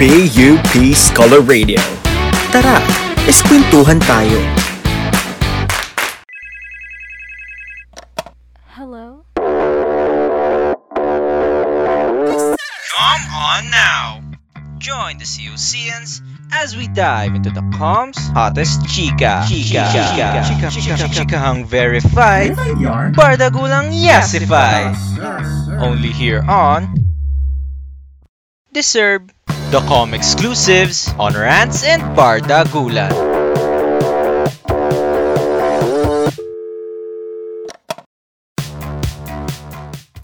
PUP Scholar Radio. Tara, eskwentuhan tayo. Hello? Come on now! Join the COCians as we dive into the comms hottest chika. Chika. Chika. Chika. Chika. Chikahang verified. Bardagulang yasified. Only here on Deserve the com exclusives on Rants and Bardagulan.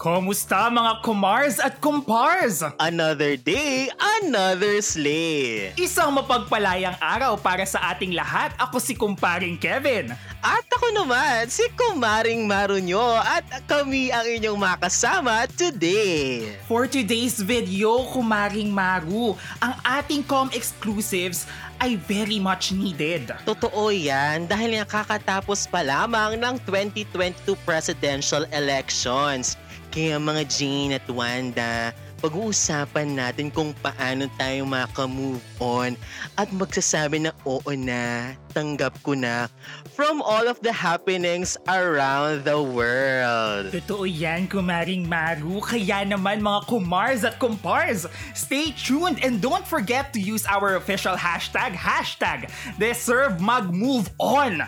Kumusta mga kumars at kumpars? Another day, another sleigh. Isang mapagpalayang araw para sa ating lahat. Ako si kumparing Kevin. At ako naman, si Kumaring Marunyo at kami ang inyong makasama today. For today's video, kumaring Maru, ang ating com exclusives ay very much needed. Totoo yan dahil nga kakatapos pa lamang ng 2022 presidential elections. Kaya mga Jane at Wanda, pag-uusapan natin kung paano tayo maka-move on at magsasabi na oo na, tanggap ko na from all of the happenings around the world. Totoo yan, kumaring Maru. Kaya naman mga kumars at kumpars, stay tuned and don't forget to use our official hashtag, hashtag DeserveMagMoveOn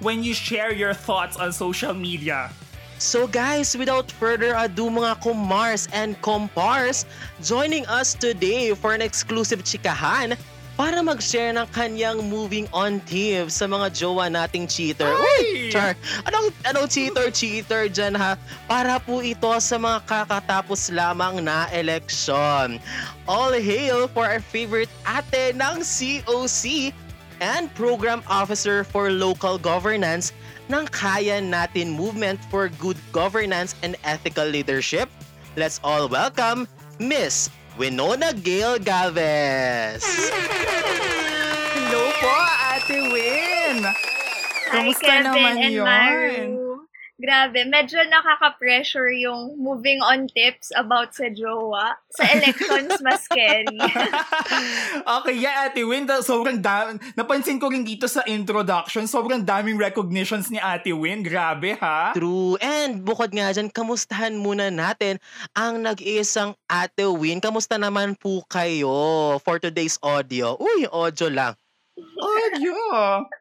when you share your thoughts on social media. So guys, without further ado mga kumars and compars, joining us today for an exclusive chikahan para mag-share ng kanyang moving on tips sa mga jowa nating cheater. Uy! Char, anong, anong cheater, cheater dyan ha? Para po ito sa mga kakatapos lamang na eleksyon. All hail for our favorite ate ng COC and Program Officer for Local Governance ng Kaya Natin Movement for Good Governance and Ethical Leadership. Let's all welcome Miss Winona Gale Galvez. Hello po, Ate Win! Kamusta Kevin naman and yun? Maru. Grabe, medyo nakaka-pressure yung moving on tips about sa jowa. Sa elections, mas scary. okay, yeah, Ate Win. da- Sobrang dami. Napansin ko rin dito sa introduction, sobrang daming recognitions ni Ate Win. Grabe, ha? True. And bukod nga dyan, kamustahan muna natin ang nag-iisang Ate Win. Kamusta naman po kayo for today's audio? Uy, audio lang. Audio!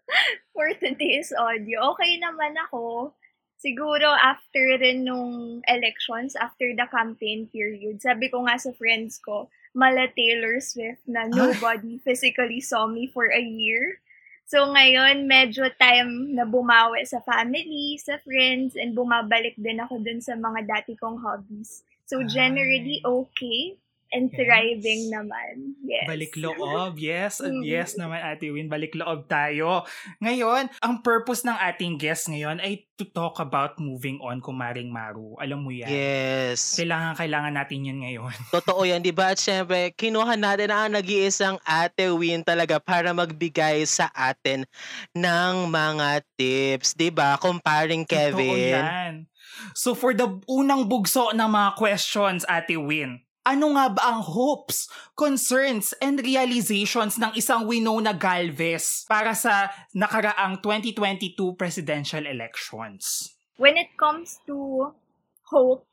For today's audio, okay naman ako. Siguro after rin nung elections, after the campaign period, sabi ko nga sa friends ko, mala Taylor Swift na nobody physically saw me for a year. So ngayon, medyo time na bumawi sa family, sa friends, and bumabalik din ako dun sa mga dati kong hobbies. So generally, okay. And Yes. thriving naman. Yes. Balik loob, yes. at Mm. Yes naman, Ate Win. Balik loob tayo. Ngayon, ang purpose ng ating guest ngayon ay to talk about moving on, kumaring Maru. Alam mo yan. Yes. Kailangan, kailangan natin yun ngayon. Totoo yan, di ba? At syempre, kinuha natin ang nag-iisang ate Win talaga para magbigay sa atin ng mga tips. Di ba? Comparing Totoo Kevin. yan. So for the unang bugso ng mga questions, Ate Win, ano nga ba ang hopes, concerns, and realizations ng isang Winona Galvez para sa nakaraang 2022 presidential elections? when it comes to hope,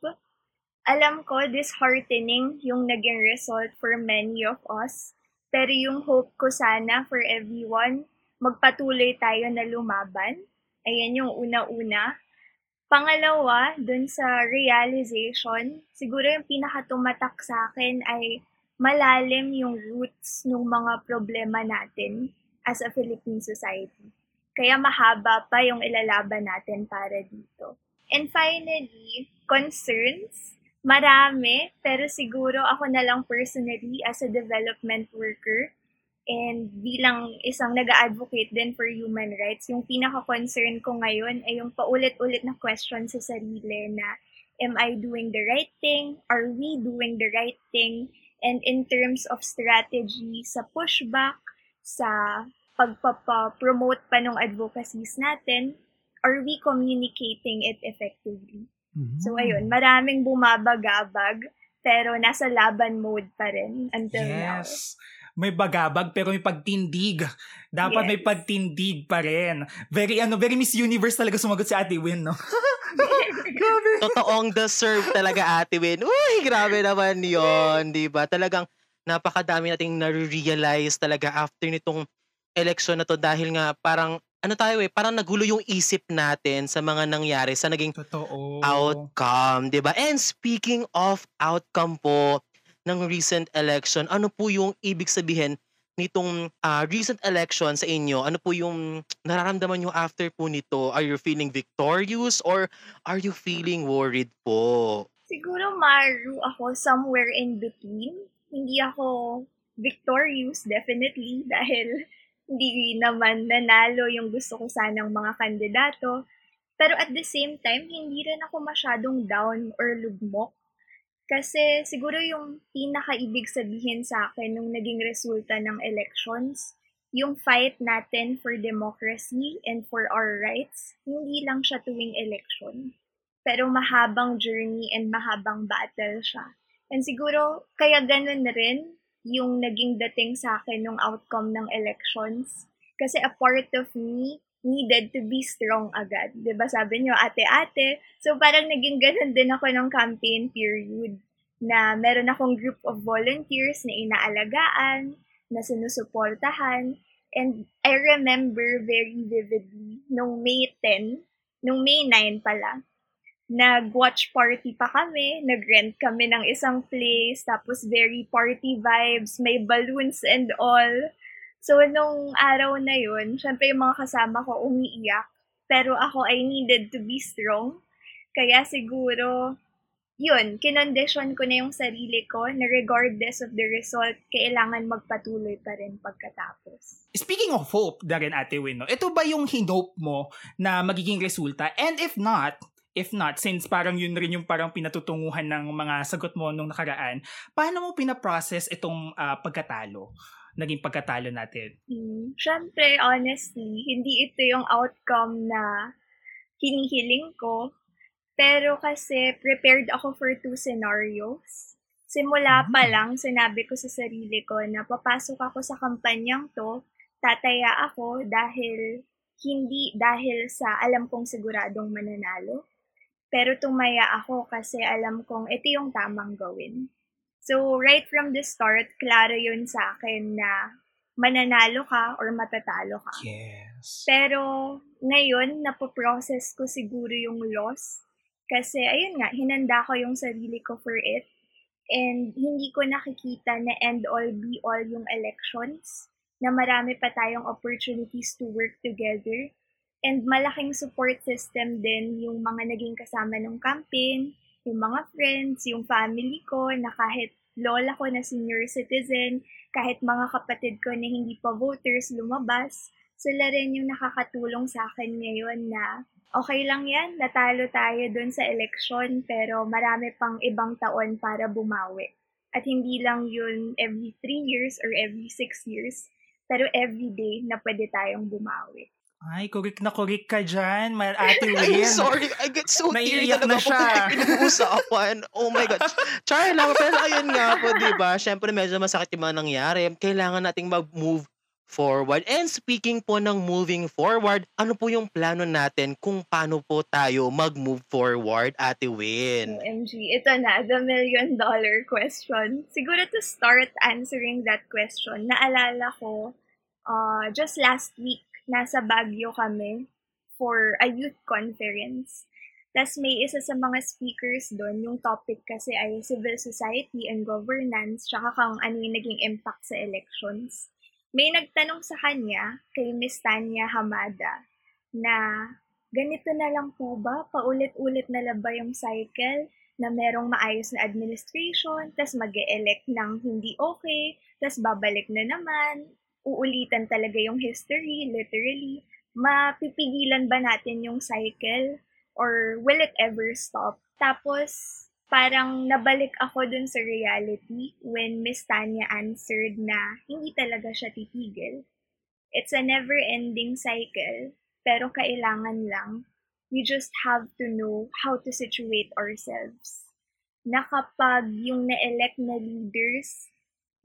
alam ko disheartening yung naging result for many of us. Pero yung hope ko sana for everyone, magpatuloy tayo na lumaban. Ayan yung una-una. Pangalawa, dun sa realization, siguro yung pinakatumatak sa akin ay malalim yung roots ng mga problema natin as a Philippine society. Kaya mahaba pa yung ilalaban natin para dito. And finally, concerns. Marami, pero siguro ako na lang personally as a development worker and bilang isang nag-advocate din for human rights, yung pinaka-concern ko ngayon ay yung paulit-ulit na question sa sarili na am I doing the right thing? Are we doing the right thing? And in terms of strategy sa pushback, sa pagpapa-promote pa ng advocacies natin, are we communicating it effectively? So ayun, maraming bumabagabag, pero nasa laban mode pa rin until now. May bagabag pero may pagtindig. Dapat Yes. may pagtindig pa rin. Very ano, very Miss Universe talaga sumagot si Ate Win, no? Grabe. Totoong deserve talaga Ate Win. Uy, grabe naman yon di ba? Talagang napakadami nating na-realize talaga after nitong election na to dahil nga parang ano tayo eh, parang nagulo yung isip natin sa mga nangyari sa naging Totoo. outcome, 'di ba? And speaking of outcome po ng recent election, ano po yung ibig sabihin nitong ah, recent election sa inyo? Ano po yung nararamdaman nyo after po nito? Are you feeling victorious or are you feeling worried po? Siguro maru ako somewhere in between. Hindi ako victorious, definitely, dahil hindi naman nanalo yung gusto ko sanang mga kandidato. Pero at the same time, hindi rin ako masyadong down or lugmok. Kasi siguro yung pinakaibig sabihin sa akin nung naging resulta ng elections, yung fight natin for democracy and for our rights, hindi lang siya tuwing election pero mahabang journey and mahabang battle siya. And siguro, kaya ganun na rin yung naging dating sa akin nung outcome ng elections. Kasi a part of me needed to be strong agad. ba Sabi niyo, ate-ate. So parang naging ganun din ako nung campaign period na meron akong group of volunteers na inaalagaan, na sinusuportahan. And I remember very vividly nung May 10, nung May 9 pala, nag-watch party pa kami, nag-rent kami ng isang place, tapos very party vibes, may balloons and all. So, nung araw na yun, syempre yung mga kasama ko umiiyak, pero ako I needed to be strong. Kaya siguro, yun, kinondisyon ko na yung sarili ko na regardless of the result, kailangan magpatuloy pa rin pagkatapos. Speaking of hope, Darren Ate Win, no, ito ba yung hinope mo na magiging resulta? And if not, if not, since parang yun rin yung parang pinatutunguhan ng mga sagot mo nung nakaraan, paano mo pinaprocess itong ah, pagkatalo? Naging pagkatalo natin? Hmm. Siyempre, honestly, hindi ito yung outcome na hinihiling ko. Pero kasi prepared ako for two scenarios. Simula pa Mm. lang, sinabi ko sa sarili ko na papasok ako sa kampanyang to, tataya ako dahil hindi dahil sa alam kong siguradong mananalo. Pero tumaya ako kasi alam kong ito yung tamang gawin. So, right from the start, klaro yun sa akin na mananalo ka or matatalo ka. Yes. Pero ngayon, napoprocess ko siguro yung loss. Kasi ayun nga, hinanda ko yung sarili ko for it. And hindi ko nakikita na end all be all yung elections. Na marami pa tayong opportunities to work together. And malaking support system din yung mga naging kasama ng campaign, yung mga friends, yung family ko, na kahit lola ko na senior citizen, kahit mga kapatid ko na hindi pa voters lumabas, sila rin yung nakakatulong sa akin ngayon na okay lang yan, natalo tayo dun sa election, pero marami pang ibang taon para bumawi. At hindi lang yun every three years or every six years, pero every day na pwede tayong bumawi. Ay, kurik na kurik ka dyan, ma- Ate I'm Win. sorry, I get so teary Naiiyak na talaga siya. pinag-uusapan. Oh my God. Char lang, pero ayun nga po, di ba? Siyempre, medyo masakit yung mga nangyari. Kailangan nating mag-move forward. And speaking po ng moving forward, ano po yung plano natin kung paano po tayo mag-move forward, Ate Win? OMG, ito na, the million dollar question. Siguro to start answering that question, naalala ko, uh, just last week, nasa Baguio kami for a youth conference. Tapos may isa sa mga speakers doon, yung topic kasi ay civil society and governance, tsaka kung ano yung naging impact sa elections. May nagtanong sa kanya, kay Miss Tanya Hamada, na ganito na lang po ba? Paulit-ulit na lang ba yung cycle na merong maayos na administration, tas mag elect ng hindi okay, tas babalik na naman, uulitan talaga yung history, literally. Mapipigilan ba natin yung cycle? Or will it ever stop? Tapos, parang nabalik ako dun sa reality when Miss Tanya answered na hindi talaga siya titigil. It's a never-ending cycle, pero kailangan lang we just have to know how to situate ourselves. Na kapag yung na-elect na leaders,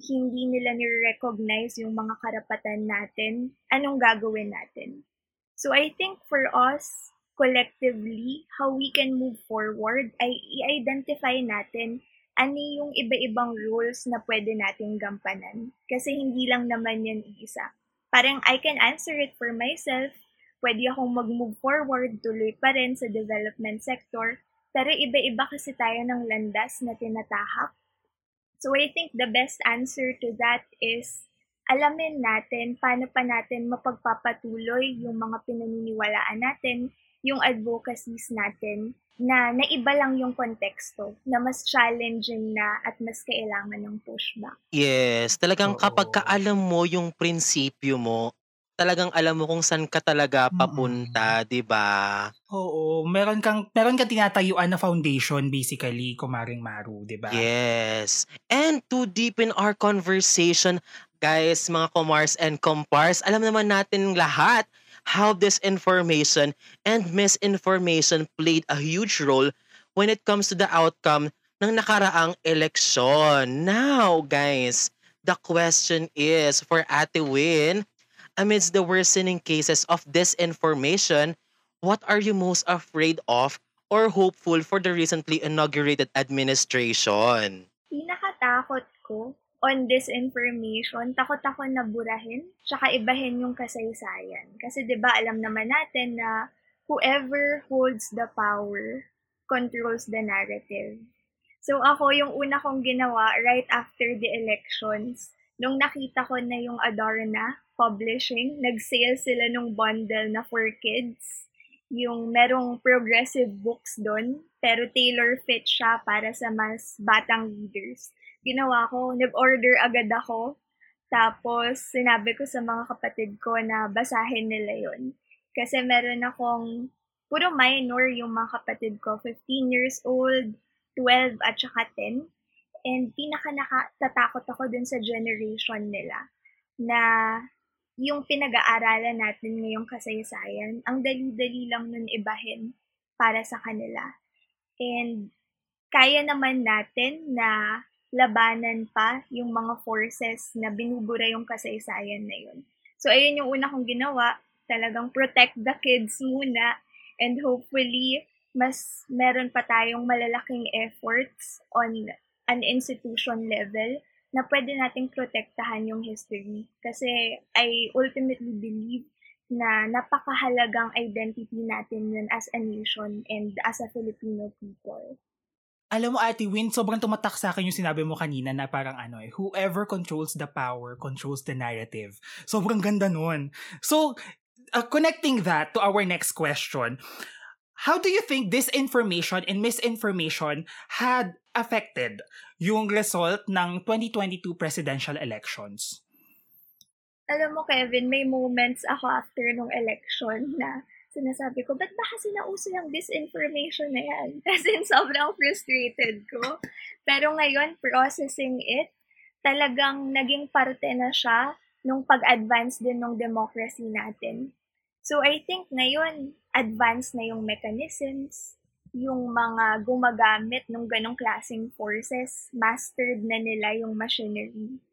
hindi nila nire-recognize yung mga karapatan natin, anong gagawin natin? So I think for us, collectively, how we can move forward ay i-identify natin ano yung iba-ibang roles na pwede nating gampanan. Kasi hindi lang naman yan isa. Parang I can answer it for myself, pwede akong mag-move forward, tuloy pa rin sa development sector, pero iba-iba kasi tayo ng landas na tinatahak So I think the best answer to that is alamin natin paano pa natin mapagpapatuloy yung mga pinaniniwalaan natin, yung advocacies natin na naiba lang yung konteksto, na mas challenging na at mas kailangan ng pushback. Yes, talagang Oo. kapag ka alam mo yung prinsipyo mo, talagang alam mo kung saan ka talaga Mm. papunta, 'di ba? Oo, meron kang meron kang tinatayuan na foundation basically, kumaring Maru, 'di ba? Yes. And to deepen our conversation, guys, mga komars and compars, alam naman natin lahat how disinformation and misinformation played a huge role when it comes to the outcome ng nakaraang eleksyon. Now, guys, the question is for Ate Win, amidst the worsening cases of disinformation, what are you most afraid of or hopeful for the recently inaugurated administration? Pinakatakot ko on disinformation, takot ako na burahin, tsaka ibahin yung kasaysayan. Kasi 'di ba alam naman natin na whoever holds the power controls the narrative. So ako, yung una kong ginawa right after the elections, nung nakita ko na yung Adorna Publishing, nag-sale sila nung bundle na for kids. Yung merong progressive books doon, pero tailor fit siya para sa mas batang readers. Ginawa ko, nag-order agad ako. Tapos, sinabi ko sa mga kapatid ko na basahin nila yon Kasi meron akong, puro minor yung mga kapatid ko, 15 years old, 12 at saka 10. And pinaka nakatatakot ako dun sa generation nila na yung pinag-aaralan natin ngayong kasaysayan, ang dali-dali lang nun ibahin para sa kanila. And kaya naman natin na labanan pa yung mga forces na binubura yung kasaysayan na yun. So, ayun yung una kong ginawa. Talagang protect the kids muna and hopefully mas meron pa tayong malalaking efforts on an institution level na pwede nating protektahan yung history. Kasi I ultimately believe na napakahalagang identity natin yun as a nation and as a Filipino people. Alam mo, Ate Win, sobrang tumatak sa akin yung sinabi mo kanina na parang ano eh, whoever controls the power controls the narrative. Sobrang ganda nun. So, uh, connecting that to our next question, how do you think disinformation and misinformation had affected yung result ng 2022 presidential elections? Alam mo, Kevin, may moments ako after nung election na sinasabi ko, ba't ba kasi nauso yung disinformation na yan? As in, sobrang frustrated ko. Pero ngayon, processing it, talagang naging parte na siya nung pag-advance din ng democracy natin. So, I think ngayon, advance na yung mechanisms, yung mga gumagamit ng ganong klaseng forces, mastered na nila yung machinery.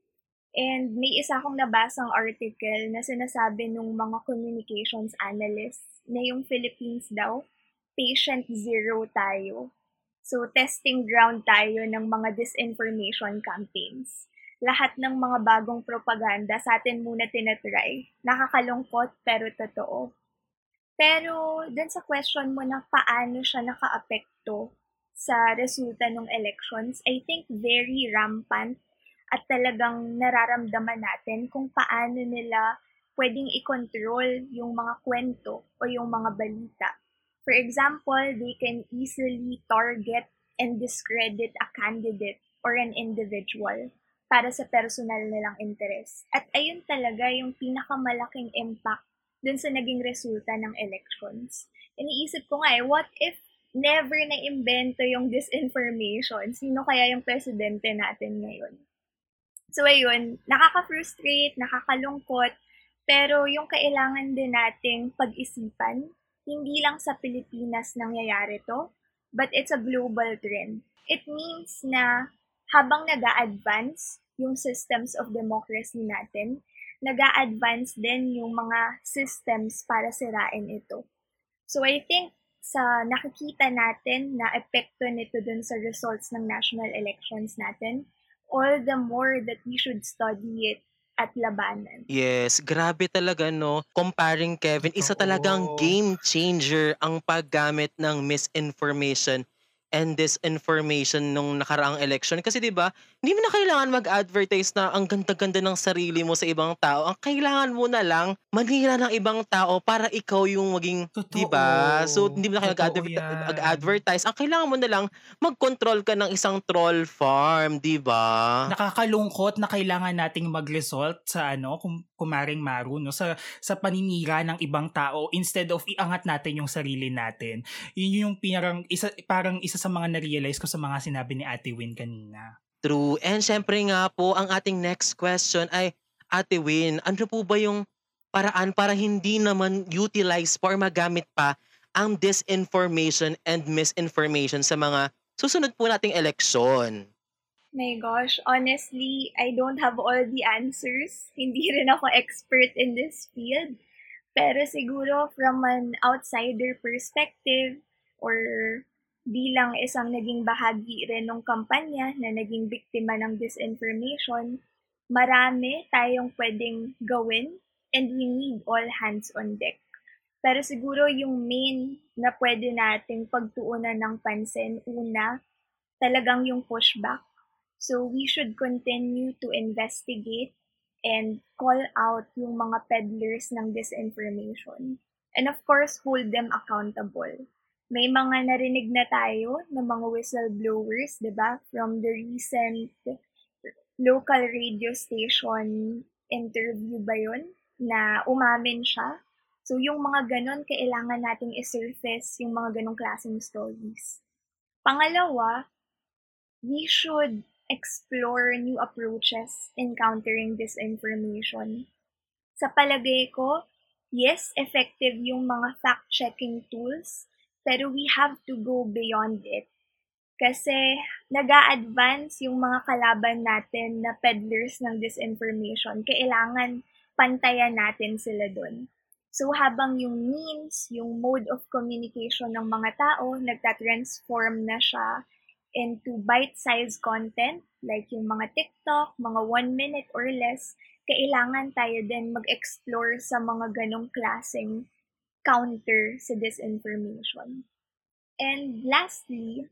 And may isa akong nabasang article na sinasabi ng mga communications analysts na yung Philippines daw, patient zero tayo. So, testing ground tayo ng mga disinformation campaigns. Lahat ng mga bagong propaganda sa atin muna tinatry. Nakakalungkot pero totoo. Pero, dun sa question mo na paano siya nakaapekto sa resulta ng elections, I think very rampant at talagang nararamdaman natin kung paano nila pwedeng i-control yung mga kwento o yung mga balita. For example, they can easily target and discredit a candidate or an individual para sa personal nilang interest. At ayun talaga yung pinakamalaking impact dun sa naging resulta ng elections. Iniisip ko nga eh, what if never na imbento yung disinformation? Sino kaya yung presidente natin ngayon? So ayun, nakaka-frustrate, nakakalungkot, pero yung kailangan din nating pag-isipan, hindi lang sa Pilipinas nangyayari to, but it's a global trend. It means na habang nag advance yung systems of democracy natin, nag advance din yung mga systems para sirain ito. So I think sa nakikita natin na epekto nito dun sa results ng national elections natin, all the more that we should study it at labanan. Yes, grabe talaga no. Comparing Kevin, isa talagang game changer ang paggamit ng misinformation and disinformation nung nakaraang election. Kasi 'di ba, hindi mo na kailangan mag-advertise na ang ganda-ganda ng sarili mo sa ibang tao. Ang kailangan mo na lang manira ng ibang tao para ikaw yung maging. 'di ba? So hindi mo na kailangan mag-advertise. Ang kailangan mo na lang mag-control ka ng isang troll farm, 'di ba? Nakakalungkot na kailangan nating mag-result sa ano, kung kumaring Maru, no? Sa, sa paninira ng ibang tao instead of iangat natin yung sarili natin. Yun yung parang isa, parang isa sa mga na-realize ko sa mga sinabi ni Ate Win kanina. True. And syempre nga po, ang ating next question ay, Ate Win, ano po ba yung paraan para hindi naman utilize pa or magamit pa ang disinformation and misinformation sa mga susunod po nating eleksyon? My gosh, honestly, I don't have all the answers. Hindi rin ako expert in this field. Pero siguro from an outsider perspective or bilang isang naging bahagi rin ng kampanya na naging biktima ng disinformation, marami tayong pwedeng gawin and we need all hands on deck. Pero siguro yung main na pwede nating pagtuunan ng pansin, una, talagang yung pushback. So we should continue to investigate and call out yung mga peddlers ng disinformation. And of course, hold them accountable. May mga narinig na tayo ng mga whistleblowers, di ba? From the recent local radio station interview ba yun? Na umamin siya. So yung mga ganon, kailangan nating isurface yung mga ganong klaseng stories. Pangalawa, we should explore new approaches in countering disinformation. Sa palagay ko, yes, effective yung mga fact-checking tools, pero we have to go beyond it. Kasi nag advance yung mga kalaban natin na peddlers ng disinformation. Kailangan pantayan natin sila doon. So habang yung means, yung mode of communication ng mga tao, nagta-transform na siya into bite-sized content like yung mga TikTok, mga one minute or less, kailangan tayo din mag-explore sa mga ganong klaseng counter sa disinformation. And lastly,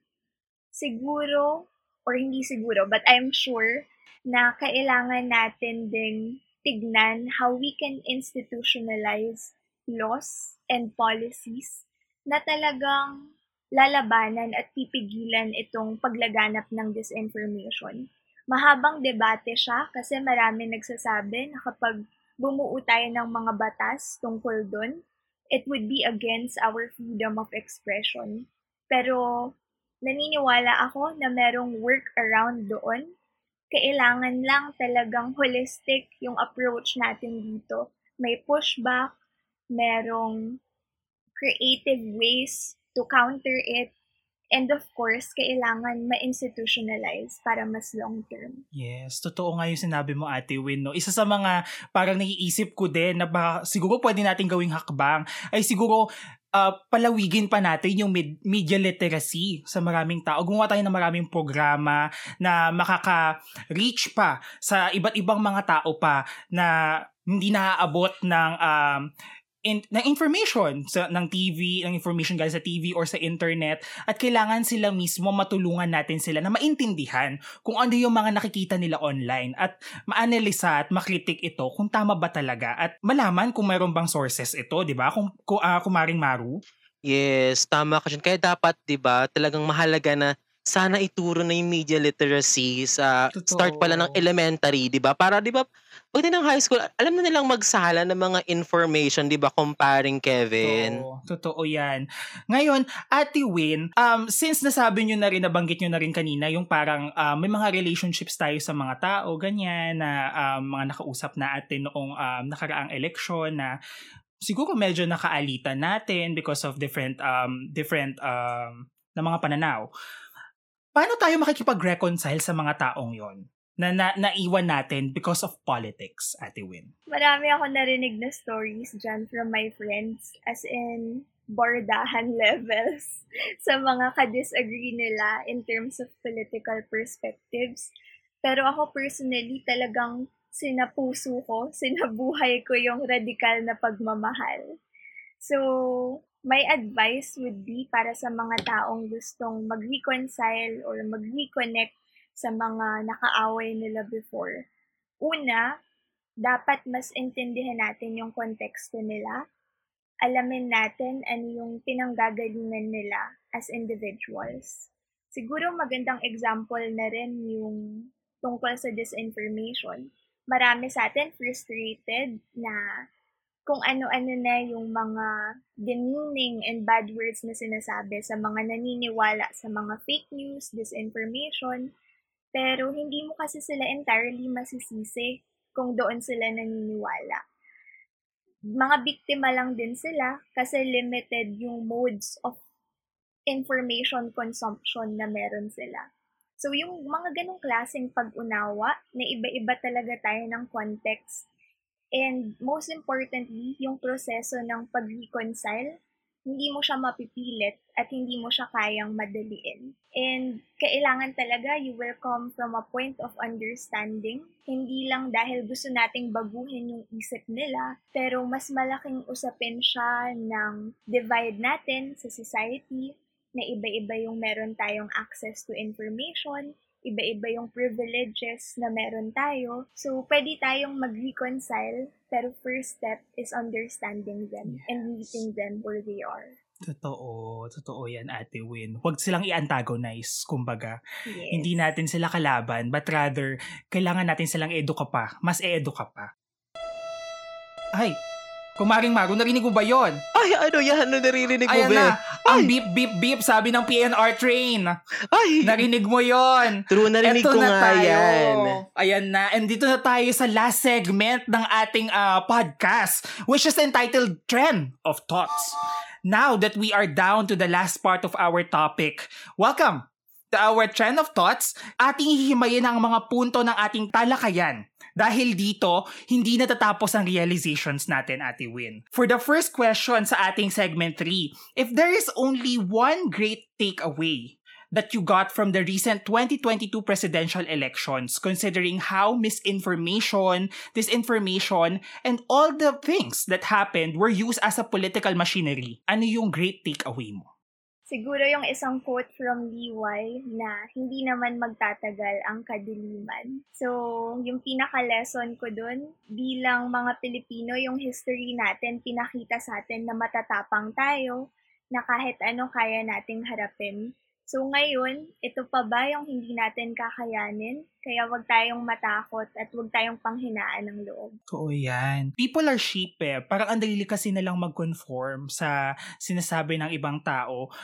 siguro, or hindi siguro, but I'm sure na kailangan natin ding tignan how we can institutionalize laws and policies na talagang lalabanan at pipigilan itong paglaganap ng disinformation. Mahabang debate siya kasi marami nagsasabi na kapag bumuo tayo ng mga batas tungkol doon, it would be against our freedom of expression. Pero naniniwala ako na merong work around doon. Kailangan lang talagang holistic yung approach natin dito. May pushback, merong creative ways to counter it, and of course, kailangan ma-institutionalize para mas long term. Yes, totoo nga yung sinabi mo Ate Win. No? Isa sa mga parang naiisip ko din na baka siguro pwede natin gawing hakbang ay siguro uh, palawigin pa natin yung med- media literacy sa maraming tao. Gumawa tayo ng maraming programa na makaka-reach pa sa iba't ibang mga tao pa na hindi naaabot ng um, in, ng information sa ng TV, ng information galing sa TV or sa internet at kailangan sila mismo matulungan natin sila na maintindihan kung ano yung mga nakikita nila online at maanalisa at makritik ito kung tama ba talaga at malaman kung mayroon bang sources ito, 'di ba? Kung, kung uh, kumaring Maru. Yes, tama ka dyan. Kaya dapat, 'di ba, talagang mahalaga na sana ituro na yung media literacy sa Totoo. start pala ng elementary, 'di ba? Para 'di ba, pag ng high school, alam na nilang magsala ng mga information, 'di ba, comparing Kevin. Totoo, totoo 'yan. Ngayon, Ate Win, um since nasabi niyo na rin nabanggit niyo na rin kanina yung parang um, may mga relationships tayo sa mga tao, ganyan na um, mga nakausap natin noong um, nakaraang eleksyon na siguro medyo nakaalitan natin because of different um different um na mga pananaw. Paano tayo makikipag-reconcile sa mga taong 'yon? Na, na naiwan natin because of politics, Ate Win? Marami ako narinig na stories dyan from my friends. As in, bordahan levels sa mga ka-disagree nila in terms of political perspectives. Pero ako personally talagang sinapuso ko, sinabuhay ko yung radikal na pagmamahal. So, my advice would be para sa mga taong gustong mag-reconcile or mag-reconnect sa mga nakaaway nila before. Una, dapat mas intindihan natin yung konteksto nila. Alamin natin ano yung pinanggagalingan nila as individuals. Siguro magandang example na rin yung tungkol sa disinformation. Marami sa atin frustrated na kung ano-ano na yung mga demeaning and bad words na sinasabi sa mga naniniwala sa mga fake news, disinformation, pero hindi mo kasi sila entirely masisisi kung doon sila naniniwala. Mga biktima lang din sila kasi limited yung modes of information consumption na meron sila. So, yung mga ganong klaseng pag-unawa na iba-iba talaga tayo ng context And most importantly, yung proseso ng pag-reconcile, hindi mo siya mapipilit at hindi mo siya kayang madaliin. And kailangan talaga you will come from a point of understanding. Hindi lang dahil gusto nating baguhin yung isip nila, pero mas malaking usapin siya ng divide natin sa society na iba-iba yung meron tayong access to information, iba-iba yung privileges na meron tayo. So, pwede tayong mag-reconcile, pero first step is understanding them Yes. and meeting them where they are. Totoo, totoo yan, Ate Win. Huwag silang i-antagonize, kumbaga. Yes. Hindi natin sila kalaban, but rather, kailangan natin silang eduka pa. Mas e-eduka pa. Ay, kumaring Maru, narinig mo ba yon? Ay, ano yan? Ano naririnig mo, Ayan be? na, ang Ay! beep, beep, beep, sabi ng PNR train. Ay! Narinig mo yon. True, narinig Eto ko na nga tayo. yan. Ayan na. And dito na tayo sa last segment ng ating ah, podcast, which is entitled Trend of Thoughts. Now that we are down to the last part of our topic, welcome to our Trend of Thoughts. Ating hihimayin ang mga punto ng ating talakayan. Dahil dito, hindi natatapos ang realizations natin, Ate Win. For the first question sa ating segment 3, if there is only one great takeaway that you got from the recent 2022 presidential elections, considering how misinformation, disinformation, and all the things that happened were used as a political machinery? Ano yung great takeaway mo? Siguro yung isang quote from Liway na hindi naman magtatagal ang kadiliman. So, yung pinaka-lesson ko dun, bilang mga Pilipino, yung history natin, pinakita sa atin na matatapang tayo, na kahit ano kaya nating harapin. So ngayon, ito pa ba yung hindi natin kakayanin? Kaya wag tayong matakot at wag tayong panghinaan ng loob. Oo yan. People are sheep eh. Parang ang dalili kasi nilang mag-conform sa sinasabi ng ibang tao.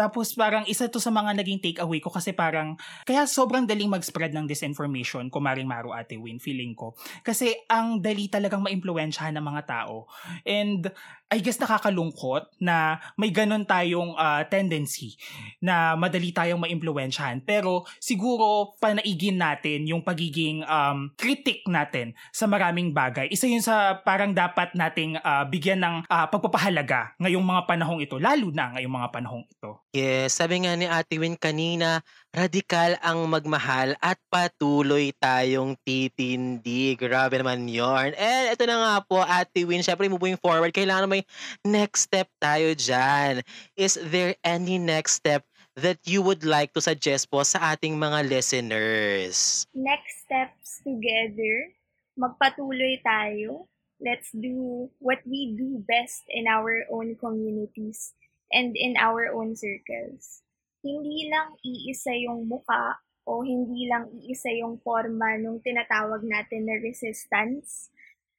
Tapos parang isa to sa mga naging takeaway ko kasi parang kaya sobrang daling mag-spread ng disinformation, kumaring Maru Ate Win, feeling ko. Kasi ang dali talagang maimpluwensyahan ng mga tao. And I guess nakakalungkot na may ganun tayong ah, tendency na madali tayong maimpluwensyahan. Pero siguro panaigin natin yung pagiging um, critic natin sa maraming bagay. Isa yun sa parang dapat nating ah, bigyan ng ah, pagpapahalaga ngayong mga panahong ito, lalo na ngayong mga panahong ito. Yes, sabi nga ni Ate Win kanina, radikal ang magmahal at patuloy tayong titindi. Grabe naman yon. And ito na nga po, Ate Win, syempre moving forward, kailangan may next step tayo dyan. Is there any next step that you would like to suggest po sa ating mga listeners? Next steps together, magpatuloy tayo. Let's do what we do best in our own communities and in our own circles. Hindi lang iisa yung muka o hindi lang iisa yung forma nung tinatawag natin na resistance,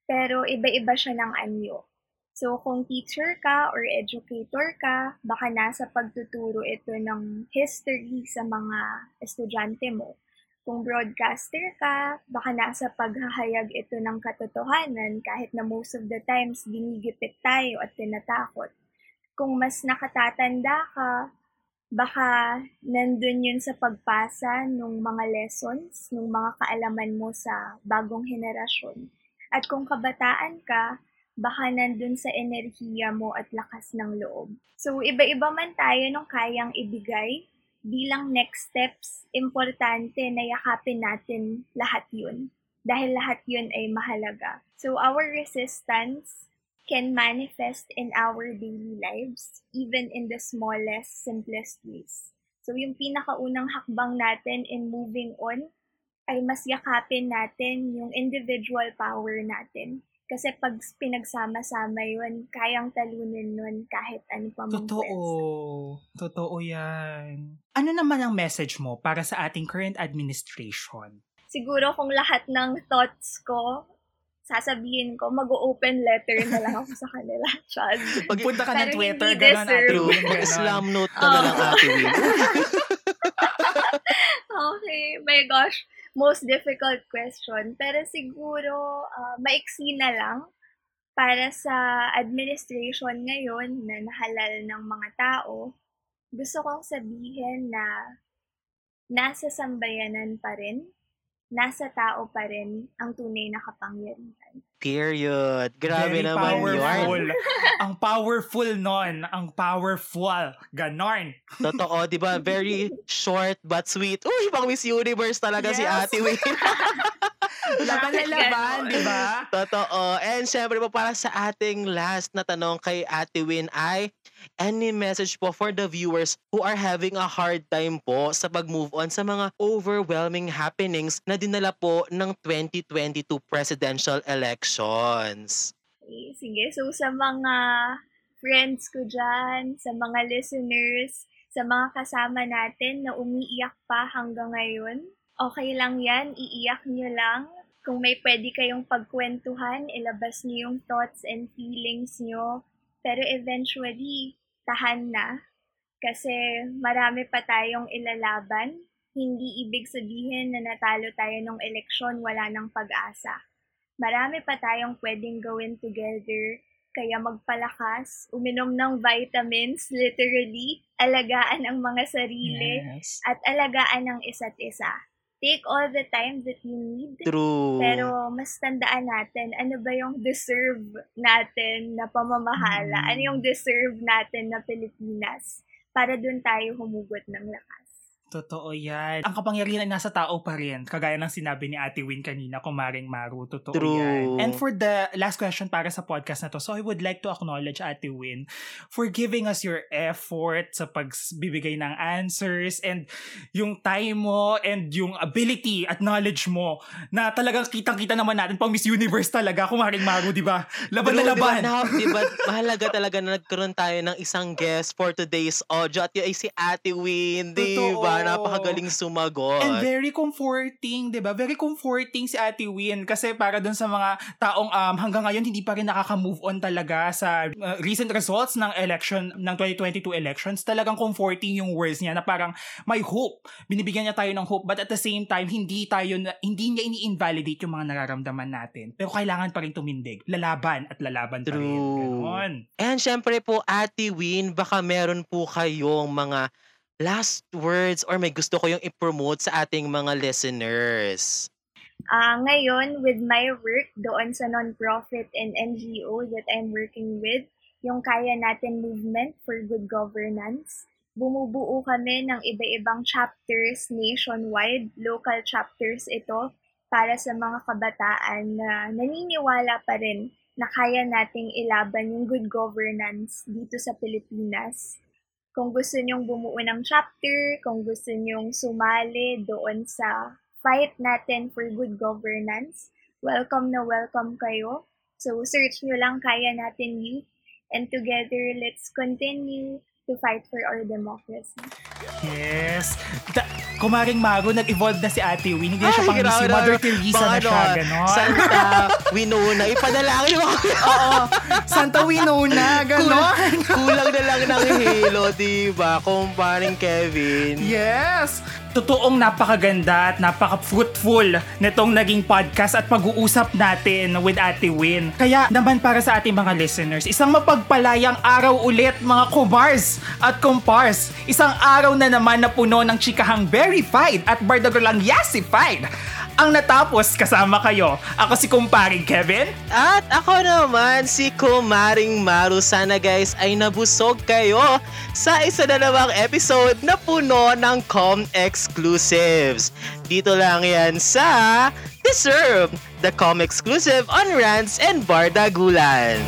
pero iba-iba siya ng anyo. So, kung teacher ka or educator ka, baka nasa pagtuturo ito ng history sa mga estudyante mo. Kung broadcaster ka, baka nasa paghahayag ito ng katotohanan kahit na most of the times ginigipit tayo at tinatakot. Kung mas nakatatanda ka, Baka nandun yun sa pagpasa ng mga lessons, ng mga kaalaman mo sa bagong henerasyon. At kung kabataan ka, baka nandun sa enerhiya mo at lakas ng loob. So, iba-iba man tayo nung kayang ibigay. Bilang next steps, importante na yakapin natin lahat yun. Dahil lahat yun ay mahalaga. So, our resistance can manifest in our daily lives, even in the smallest, simplest ways. So, yung pinakaunang hakbang natin in moving on ay mas yakapin natin yung individual power natin kasi pag pinagsama-sama yun, kayang talunin nun kahit ano pa mong Totoo. pwersa. Totoo yan. Ano naman ang message mo para sa ating current administration? Siguro kung lahat ng thoughts ko, sasabihin ko, mag-open letter na lang ako sa kanila. Chad. Pagpunta ka ng Twitter, gano'n, Ate. Win, gano'n. Islam note ka na lang, Ate Win. okay, my gosh. Most difficult question. Pero siguro, ah, maiksi na lang para sa administration ngayon na nahalal ng mga tao. Gusto kong sabihin na nasa sambayanan pa rin, nasa tao pa rin ang tunay na kapangyarihan. Period. Grabe Very naman powerful. yun. ang powerful nun. Ang powerful. Ganon. Totoo, di ba? Very short but sweet. Uy, pang Miss Universe talaga si Yes. Ate Win. Laban na laban, di ba? Totoo. And syempre po para sa ating last na tanong kay Ate Win ay any message po for the viewers who are having a hard time po sa pag-move on sa mga overwhelming happenings na dinala po ng 2022 presidential elections. Okay, sige. So, sa mga friends ko dyan, sa mga listeners, sa mga kasama natin na umiiyak pa hanggang ngayon, okay lang yan, iiyak nyo lang. Kung may pwede kayong pagkwentuhan, ilabas nyo yung thoughts and feelings nyo. Pero eventually, tahan na. Kasi marami pa tayong ilalaban. Hindi ibig sabihin na natalo tayo ng eleksyon, wala ng pag-asa marami pa tayong pwedeng gawin together. Kaya magpalakas, uminom ng vitamins, literally, alagaan ang mga sarili, Yes. at alagaan ang isa't isa. Take all the time that you need. True. Pero mas tandaan natin, ano ba yung deserve natin na pamamahala? Mm. Ano yung deserve natin na Pilipinas? Para dun tayo humugot ng lakas. Totoo yan. Ang kapangyarihan ay nasa tao pa rin. Kagaya ng sinabi ni Ate Win kanina, kumaring Maru. Totoo True. yan. And for the last question para sa podcast na to, so I would like to acknowledge Ate Win for giving us your effort sa pagbibigay ng answers and yung time mo and yung ability at knowledge mo na talagang kitang-kita naman natin pang Miss Universe talaga, kumaring Maru, di ba? Laban na True, laban. Di ba, na, di ba, mahalaga talaga na nagkaroon tayo ng isang guest for today's audio at yun ay si Ate Win, di Totoo. Ba? Napakagaling sumagot. And very comforting, 'di ba? Very comforting si Ate Win kasi para dun sa mga taong um, hanggang ngayon hindi pa rin nakaka-move on talaga sa uh, recent results ng election ng 2022 elections. Talagang comforting yung words niya na parang may hope. Binibigyan niya tayo ng hope but at the same time hindi tayo na, hindi niya ini-invalidate yung mga nararamdaman natin. Pero kailangan pa rin tumindig. Lalaban at lalaban pa rin. True. Ganon. And syempre po, Ate Win, baka meron po kayong mga last words or may gusto ko yung i-promote sa ating mga listeners. Ah, ngayon, with my work doon sa non-profit and NGO that I'm working with, yung Kaya Natin Movement for Good Governance, bumubuo kami ng iba-ibang chapters nationwide, local chapters ito, para sa mga kabataan na naniniwala pa rin na kaya nating ilaban yung good governance dito sa Pilipinas. Kung gusto nyong bumuo ng chapter, kung gusto nyong sumali doon sa fight natin for good governance, welcome na welcome kayo. So, search nyo lang Kaya Natin Youth and together, let's continue to fight for our democracy. Yes. Da- kumaring Maru, nag-evolve na si Ate Win. Hindi na siya pang si Mother. Teresa na siya. ano, Ganon. Santa Winona. Ipadalangin mo. Oo. Santa Winona. Ganon. Kulang na lang ng halo, di ba? Kumparing Kevin. Yes! Totoong napakaganda at napaka-fruitful nitong naging podcast at pag-uusap natin with Ate Win. Kaya naman para sa ating mga listeners, isang mapagpalayang araw ulit mga kumars at kumpars. Isang araw na naman na puno ng chikahang verified at bardagalang yasified ang natapos kasama kayo. Ako si kumparing Kevin. At ako naman si Kumaring Maru. Sana guys ay nabusog kayo sa isa na namang episode na puno ng Com Exclusives. Dito lang yan sa Deserve, the Com Exclusive on Rants and Bardagulan.